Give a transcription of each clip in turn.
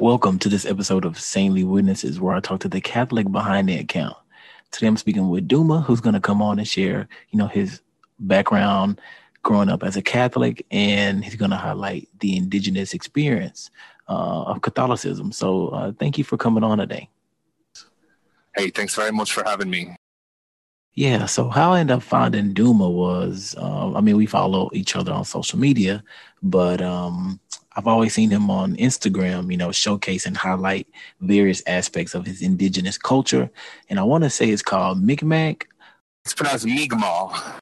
Welcome to this episode of Saintly Witnesses, where I talk to the Catholic behind the account. Today I'm speaking with Duma, who's going to come on and share, you know, his background growing up as a Catholic, and he's going to highlight the indigenous experience uh, of Catholicism. So, uh, thank you for coming on today. Hey, thanks very much for having me. Yeah, so how I ended up finding Duma was, uh, I mean, we follow each other on social media, but um, I've always seen him on Instagram, you know, showcase and highlight various aspects of his indigenous culture. And I want to say it's called Mi'kmaq. It's pronounced Mi'kmaq.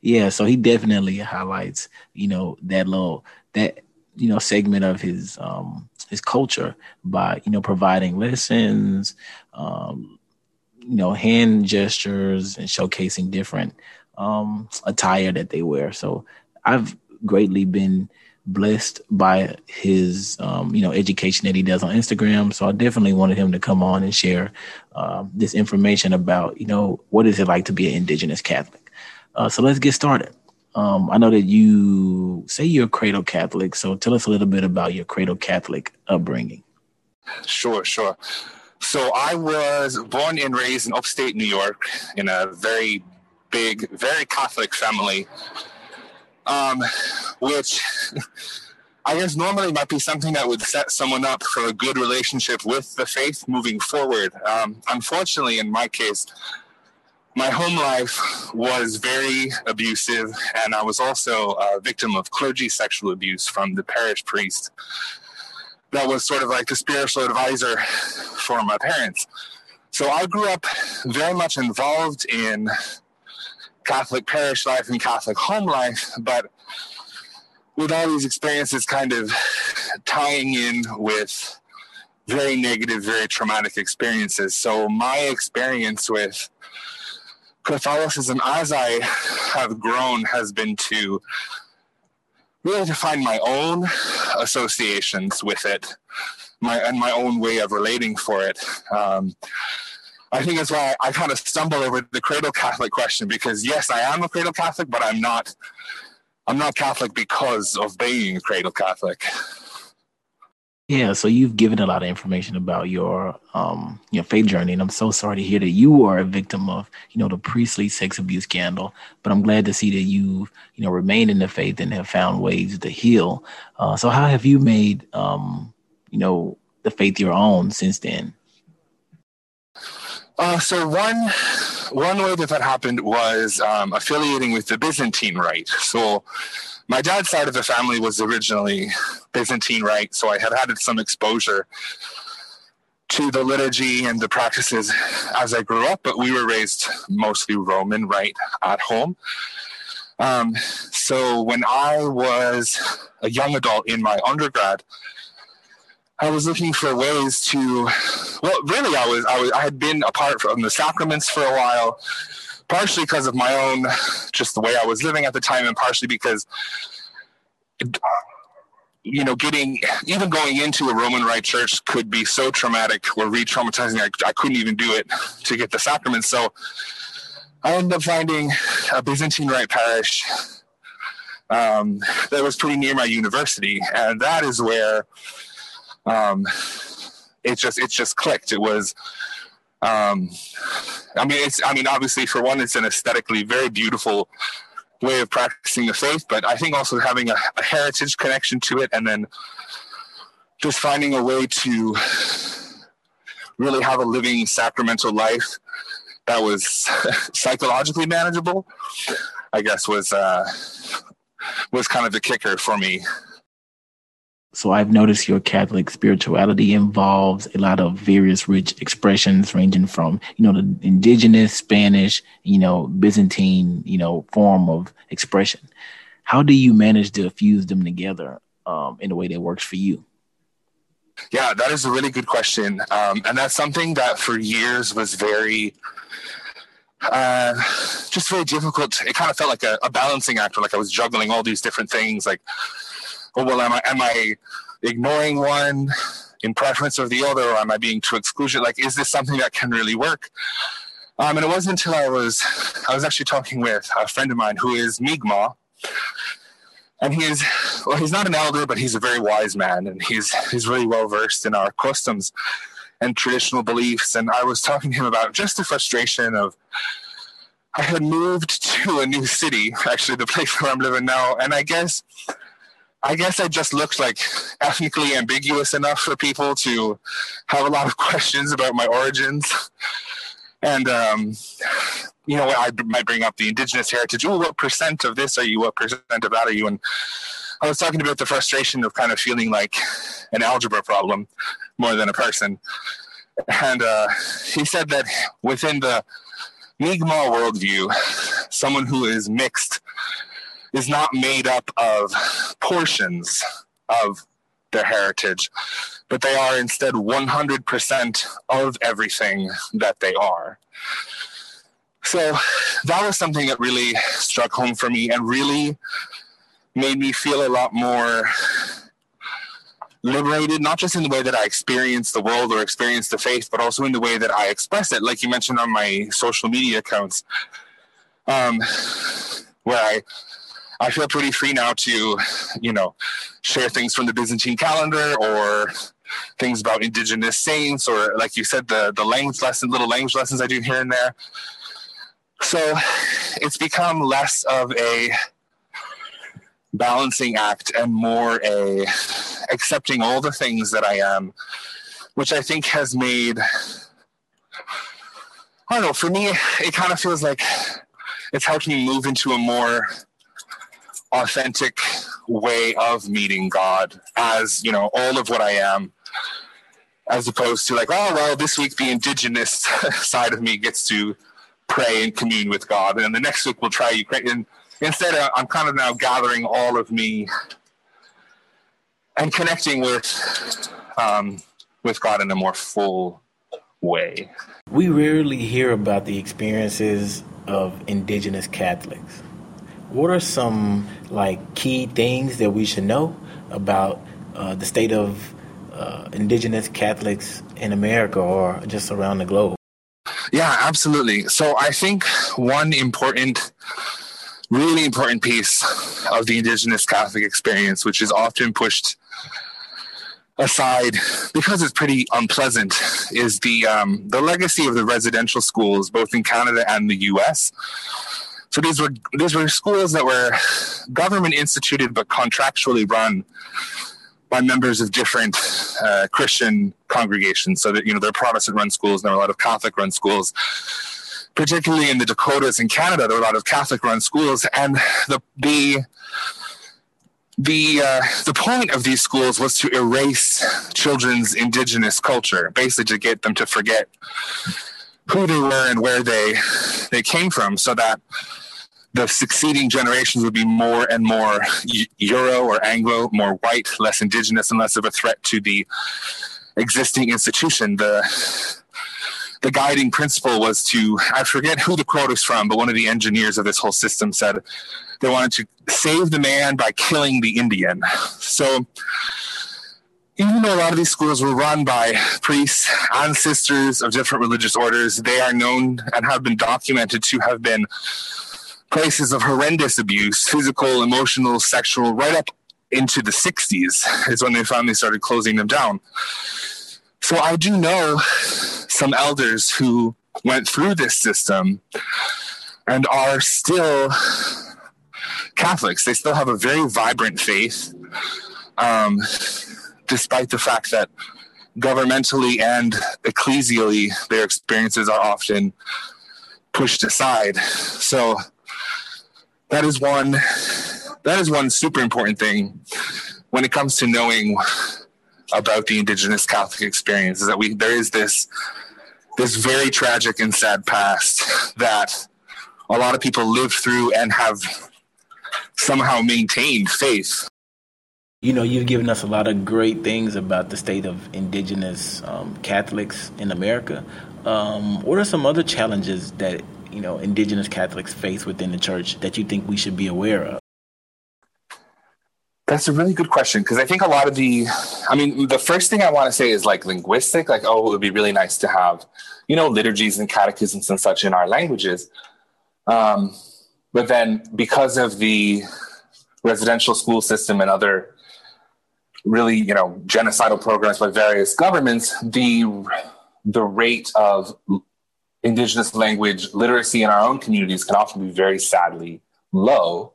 Yeah, so he definitely highlights, you know, that little that you know segment of his um his culture by you know providing lessons, um, you know, hand gestures and showcasing different um attire that they wear. So I've greatly been blessed by his um, you know education that he does on Instagram. So I definitely wanted him to come on and share uh, this information about you know what is it like to be an Indigenous Catholic. Uh, so let's get started. Um, I know that you say you're a cradle Catholic, so tell us a little bit about your cradle Catholic upbringing. Sure, sure. So I was born and raised in upstate New York in a very big, very Catholic family um, which I guess normally might be something that would set someone up for a good relationship with the faith moving forward. Um, unfortunately, in my case, my home life was very abusive, and I was also a victim of clergy sexual abuse from the parish priest. That was sort of like the spiritual advisor for my parents. So I grew up very much involved in Catholic parish life and Catholic home life, but with all these experiences kind of tying in with very negative, very traumatic experiences. So my experience with Catholicism as I have grown has been to really to find my own associations with it, my and my own way of relating for it. Um, I think that's why I, kind of stumble over the cradle Catholic question because yes, I am a cradle Catholic, but I'm not. I'm not Catholic because of being a cradle Catholic. Yeah, so you've given a lot of information about your um your faith journey, and I'm so sorry to hear that you are a victim of you know the priestly sex abuse scandal. But I'm glad to see that you've you know remained in the faith and have found ways to heal. Uh, so how have you made um you know the faith your own since then? Uh, so one one way that that happened was um, affiliating with the Byzantine Rite. So my dad's side of the family was originally Byzantine Rite, so I had had some exposure to the liturgy and the practices as I grew up. But we were raised mostly Roman Rite at home. Um, so when I was a young adult in my undergrad, I was looking for ways to, well, really, I was, I was, I had been apart from the sacraments for a while, partially because of my own, just the way I was living at the time, and partially because, you know, getting even going into a Roman Rite church could be so traumatic or re-traumatizing. I, I couldn't even do it to get the sacraments. So I ended up finding a Byzantine Rite parish um, that was pretty near my university, and that is where um, it just it just clicked. It was. Um, I mean, it's. I mean, obviously, for one, it's an aesthetically very beautiful way of practicing the faith, but I think also having a, a heritage connection to it, and then just finding a way to really have a living sacramental life that was psychologically manageable, I guess was uh, was kind of the kicker for me so I've noticed your Catholic spirituality involves a lot of various rich expressions ranging from, you know, the indigenous, Spanish, you know, Byzantine, you know, form of expression. How do you manage to fuse them together um, in a way that works for you? Yeah, that is a really good question. Um, and that's something that for years was very, uh, just very difficult. It kind of felt like a, a balancing act, where like I was juggling all these different things, like oh well, am I am I ignoring one in preference of the other, or am I being too exclusion? Like, is this something that can really work? Um, and it wasn't until I was I was actually talking with a friend of mine who is Mi'kmaq, and he's well, he's not an elder, but he's a very wise man, and he's he's really well versed in our customs and traditional beliefs. And I was talking to him about just the frustration of I had moved to a new city, actually the place where I'm living now, and I guess I guess I just looked like ethnically ambiguous enough for people to have a lot of questions about my origins. And um, you know, I might bring up the indigenous heritage. Oh, what percent of this are you? What percent of that are you? And I was talking about the frustration of kind of feeling like an algebra problem more than a person. And uh, he said that within the Mi'kmaq worldview, someone who is mixed is not made up of portions of their heritage, but they are instead 100% of everything that they are. So that was something that really struck home for me and really made me feel a lot more liberated, not just in the way that I experience the world or experience the faith, but also in the way that I express it, like you mentioned on my social media accounts, um, where I I feel pretty free now to, you know, share things from the Byzantine calendar or things about indigenous saints or like you said, the the language lesson, little language lessons I do here and there. So it's become less of a balancing act and more a accepting all the things that I am, which I think has made I don't know, for me it kind of feels like it's helped me move into a more authentic way of meeting God as, you know, all of what I am, as opposed to like, oh, well, this week the indigenous side of me gets to pray and commune with God, and the next week we'll try Ukraine. Instead, uh, I'm kind of now gathering all of me and connecting with um, with God in a more full way. We rarely hear about the experiences of indigenous Catholics what are some like key things that we should know about uh, the state of uh, indigenous Catholics in America or just around the globe? Yeah, absolutely. So I think one important, really important piece of the indigenous Catholic experience, which is often pushed aside because it's pretty unpleasant, is the um, the legacy of the residential schools, both in Canada and the U.S. So these were these were schools that were government instituted but contractually run by members of different uh, Christian congregations. So that you know they're Protestant run schools, and there are a lot of Catholic run schools. Particularly in the Dakotas and Canada, there are a lot of Catholic run schools, and the the the uh, the point of these schools was to erase children's indigenous culture, basically to get them to forget who they were and where they they came from, so that the succeeding generations would be more and more Euro or Anglo, more white, less indigenous, and less of a threat to the existing institution. The the guiding principle was to I forget who the quote is from, but one of the engineers of this whole system said they wanted to save the man by killing the Indian. So even though a lot of these schools were run by priests and sisters of different religious orders, they are known and have been documented to have been places of horrendous abuse, physical, emotional, sexual, right up into the 60s is when they finally started closing them down. So I do know some elders who went through this system and are still Catholics. They still have a very vibrant faith, um, despite the fact that governmentally and ecclesially their experiences are often pushed aside. So that is one that is one super important thing when it comes to knowing about the indigenous Catholic experience is that we there is this this very tragic and sad past that a lot of people live through and have somehow maintained faith. You know, you've given us a lot of great things about the state of indigenous um, Catholics in America. Um, what are some other challenges that you know indigenous Catholics face within the church that you think we should be aware of? That's a really good question because I think a lot of the, I mean, the first thing I want to say is like linguistic, like, oh, it would be really nice to have, you know, liturgies and catechisms and such in our languages. Um, but then because of the residential school system and other really, you know, genocidal programs by various governments, the the rate of indigenous language literacy in our own communities can often be very sadly low.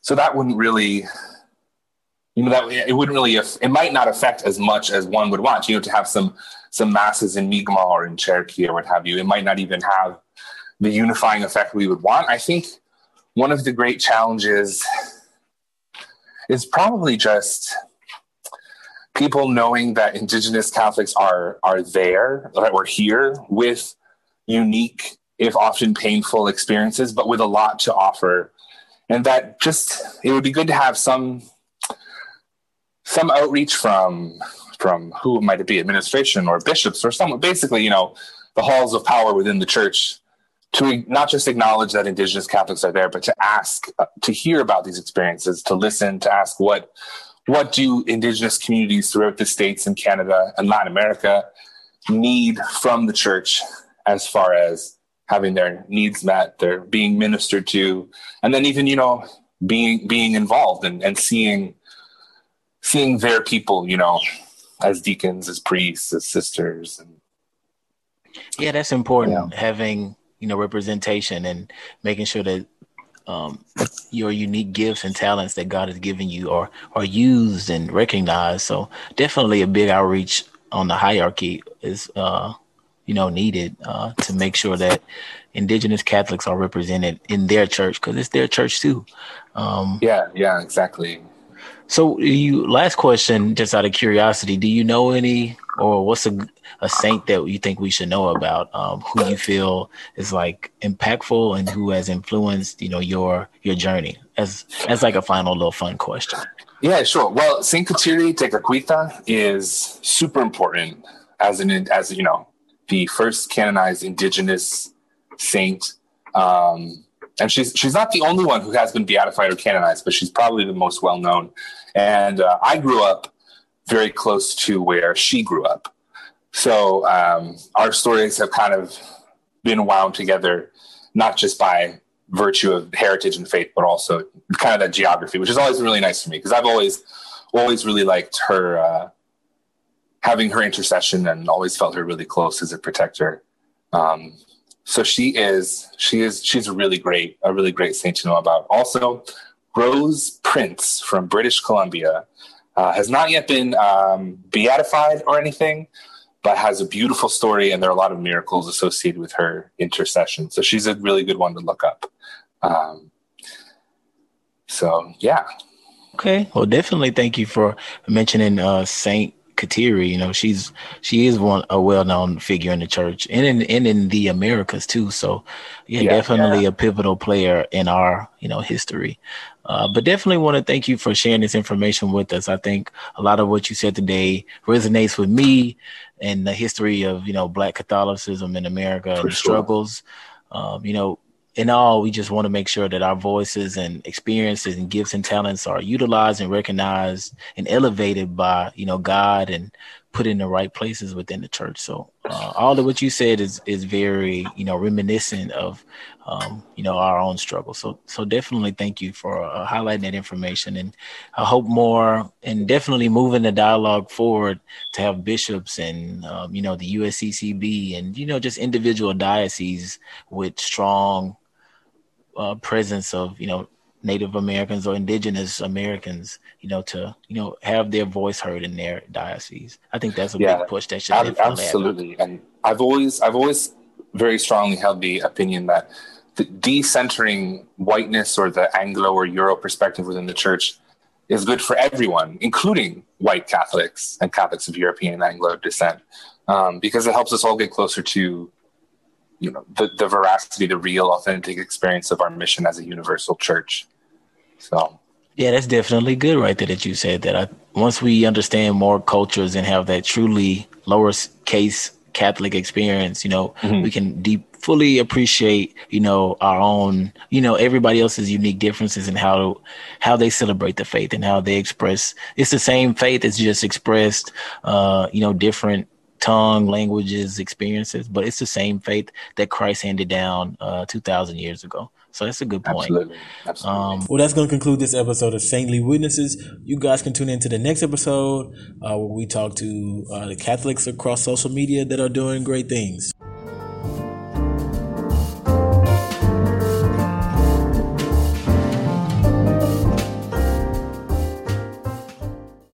So that wouldn't really, you know, that it wouldn't really, it might not affect as much as one would want, you know, to have some some masses in Mi'kmaq or in Cherokee or what have you. It might not even have the unifying effect we would want. I think one of the great challenges is probably just people knowing that indigenous catholics are are there that we're here with unique if often painful experiences but with a lot to offer. And that just it would be good to have some some outreach from from who might it be administration or bishops or someone basically you know the halls of power within the church to not just acknowledge that indigenous catholics are there but to ask uh, to hear about these experiences to listen to ask what what do indigenous communities throughout the states and Canada and Latin America need from the church as far as having their needs met, they're being ministered to, and then even, you know, being being involved and, and seeing seeing their people, you know, as deacons, as priests, as sisters and yeah, that's important. Yeah. Having, you know, representation and making sure that um, your unique gifts and talents that God has given you are are used and recognized. So definitely a big outreach on the hierarchy is uh, you know needed uh, to make sure that indigenous Catholics are represented in their church because it's their church too. Um, yeah, yeah, exactly. So, you last question, just out of curiosity, do you know any, or what's a a saint that you think we should know about? Um, who you feel is like impactful and who has influenced, you know, your your journey? As as like a final little fun question. Yeah, sure. Well, Saint Kateri Tekakwitha is super important as an as you know the first canonized Indigenous saint. Um, and she's she's not the only one who has been beatified or canonized, but she's probably the most well known. And uh, I grew up very close to where she grew up, so um, our stories have kind of been wound together, not just by virtue of heritage and faith, but also kind of that geography, which is always been really nice for me because I've always always really liked her uh, having her intercession and always felt her really close as a protector. Um, so she is she is she's a really great a really great saint to know about. Also rose prince from british columbia uh, has not yet been um, beatified or anything but has a beautiful story and there are a lot of miracles associated with her intercession. So she's a really good one to look up. Um, so yeah. Okay. Well definitely thank you for mentioning uh, saint Kateri, you know, she's she is one a well known figure in the church and in and in the Americas too. So yeah, yeah definitely yeah. a pivotal player in our, you know, history. Uh, but definitely want to thank you for sharing this information with us. I think a lot of what you said today resonates with me and the history of, you know, black Catholicism in America for and the sure. struggles. Um, you know, in all, we just want to make sure that our voices and experiences and gifts and talents are utilized and recognized and elevated by, you know, God and put in the right places within the church. So uh, all of what you said is is very, you know, reminiscent of, um, you know, our own struggle. So so definitely thank you for uh, highlighting that information, and I hope more and definitely moving the dialogue forward to have bishops and um, you know the USCCB and you know just individual dioceses with strong uh, presence of you know Native Americans or Indigenous Americans, you know, to you know have their voice heard in their diocese. I think that's a yeah, big push that should ab- absolutely. And I've always I've always very strongly held the opinion that the decentering whiteness or the Anglo or Euro perspective within the church is good for everyone, including white Catholics and Catholics of European and Anglo descent, um, because it helps us all get closer to you know the, the veracity the real authentic experience of our mission as a universal church. So yeah that's definitely good right there that you said that. I, once we understand more cultures and have that truly lower case catholic experience you know mm-hmm. we can deep fully appreciate you know our own you know everybody else's unique differences and how how they celebrate the faith and how they express. It's the same faith it's just expressed uh you know different tongue, languages, experiences, but it's the same faith that Christ handed down uh, 2,000 years ago. So that's a good point. Absolutely. Absolutely. Um, well, that's going to conclude this episode of Saintly Witnesses. You guys can tune into the next episode uh, where we talk to uh, the Catholics across social media that are doing great things.